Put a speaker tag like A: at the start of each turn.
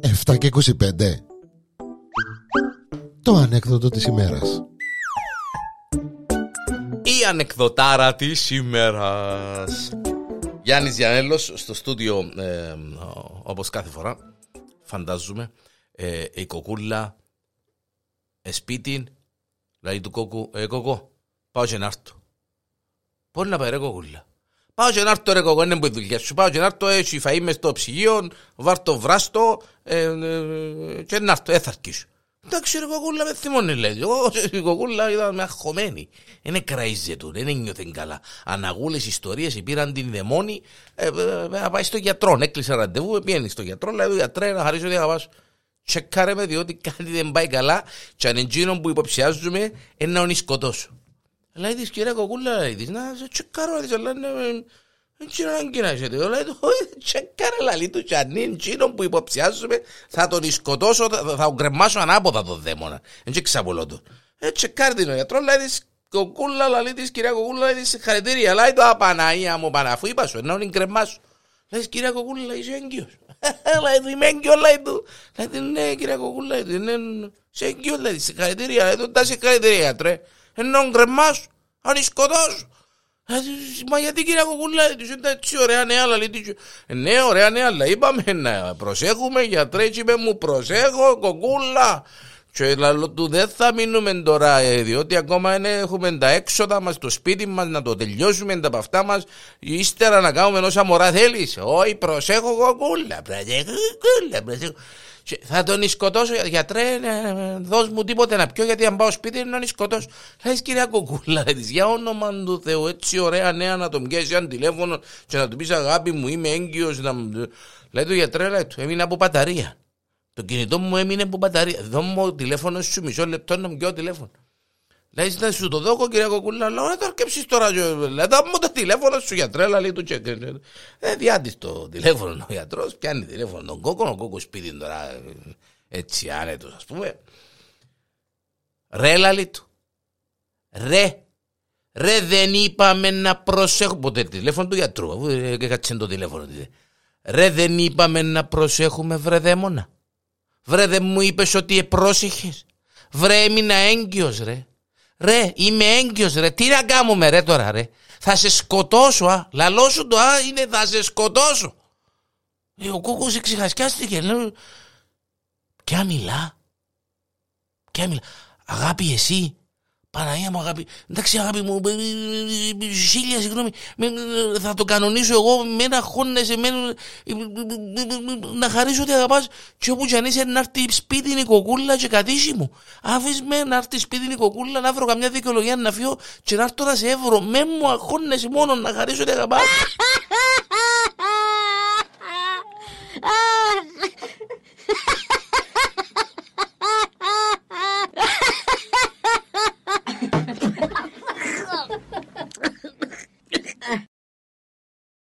A: Εφτά και 25 Το ανέκδοτο της ημέρας.
B: Η ανεκδοτάρα της ημέρας. Γιάννης Γιανέλος στο στούντιο ε, όπως κάθε φορά φαντάζομαι ε, η κοκούλα ε, σπίτι λέει του κόκκου ε κόκκο πάω και να έρθω. Πώς να πάει ρε κοκούλα; Πάω και να έρθω ρε κοκκό είναι που η δουλειά σου. Πάω και να έρθω έχει φαΐ μες στο ψυγείο Βάρ το βράστο ε, ε, και να έρθω ε θα αρκίσω Εντάξει ρε κοκούλα με θυμώνει λέει. Εγώ η κοκούλα ήταν με αγχωμένη Είναι κραίζε του, δεν ένιωθε καλά. Αναγούλες ιστορίες πήραν την δαιμόνη ε, ε, Να πάει στο γιατρό Έκλεισε ραντεβού, πήγαινε στο γιατρό Λέει γιατρέ να χαρίσω ότι θα πας τσεκάρε με διότι κάτι δεν πάει καλά. Και αν εκείνο που υποψιάζουμε είναι να τον σκοτώσω. Λέει της κυρία Κοκούλα, λέει της, να σε τσεκάρω, λέει της, αλλά δεν ξέρω αν κοινάζεται. Λέει του, τσεκάρε λαλί του και αν είναι εκείνο που υποψιάζουμε θα τον σκοτώσω, θα τον κρεμάσω ανάποδα τον δαίμονα. Δεν και ξαπολώ του. Ε, τσεκάρε την ο γιατρό, λέει της, Κοκούλα, λαλί της, κυρία Κοκούλα, λέει της, συγχαρητήρια, λέει του, απαναία μου, παναφού, είπα σου, να τον κρεμάσω. Λέει κυρία Κοκούλα, είσαι έγκυος. Λέει του, είμαι έγκυος, λέει του. Λέει του, ναι κυρία Κοκούλα, λέει του, είναι σε έγκυος, λέει του, συγχαρητήρια, λέει του, τα συγχαρητήρια, τρε. Ενώ γκρεμάς, αν σκοτώσω. Μα γιατί κυρία Κοκούλα, λέει τους, είναι έτσι ωραία νέα, λέει του. Ναι, ωραία νέα, αλλά είπαμε να προσέχουμε, γιατρέ, είπε μου, προσέχω, Κοκούλα. Και λαλό του δεν θα μείνουμε τώρα, ε, διότι ακόμα είναι, έχουμε τα έξοδα μας, το σπίτι μας, να το τελειώσουμε τα παυτά μας, ύστερα να κάνουμε όσα μωρά θέλεις. Όχι, προσέχω κοκούλα, προσέχω, προσέχω. Και θα τον σκοτώσω, γιατρέ, ε, δώσ' μου τίποτε να πιω, γιατί αν πάω σπίτι να τον σκοτώσω. Λες κυρία Κοκούλα, της, για όνομα του Θεού, έτσι ωραία νέα να τον πιέσει ένα τηλέφωνο και να του πεις αγάπη μου, είμαι έγκυος. Να... Λέει του γιατρέ, λέει του, έμεινα από μπαταρία. Το κινητό μου έμεινε από μπαταρία. Δώ μου τηλέφωνο σου μισό λεπτό να μου πιω τηλέφωνο. Λέει να σου το δώκω κυρία Κοκούλα, λέω να το αρκέψεις τώρα. Λέει δώ μου το τηλέφωνο σου γιατρέ, λέει του τσεκ. Ε, διάτης το τηλέφωνο ο γιατρός, πιάνει τηλέφωνο τον κόκκο, ο κόκκος σπίτι τώρα έτσι άνετος ας πούμε. Ρε λαλή του. Ρε. Ρε δεν είπαμε να προσέχουμε. Ποτέ τηλέφωνο του γιατρού, αφού έκατσε το τηλέφωνο. Ρε δεν είπαμε να προσέχουμε βρε δαίμονα. Βρε δεν μου είπες ότι επρόσεχες. Βρε έμεινα έγκυος ρε. Ρε είμαι έγκυος ρε. Τι να κάνουμε ρε τώρα ρε. Θα σε σκοτώσω α. Λαλό σου το α είναι θα σε σκοτώσω. Ε, ο κούκκος εξηχασκιάστηκε. Λέω ποια μιλά. Ποια μιλά. Αγάπη εσύ Παναγία μου αγάπη, εντάξει αγάπη μου, χίλια συγγνώμη, θα το κανονίσω εγώ με ένα χώνε σε μένα, να χαρίσω ότι αγαπάς και όπου κι αν είσαι να έρθει σπίτι η κοκούλα και κατήσι μου. Άφης με να έρθει σπίτι η κοκούλα, να βρω καμιά δικαιολογία να φύγω και να έρθω να σε εύρω, με μου αγχώνεσαι μόνο να χαρίσω ότι αγάπα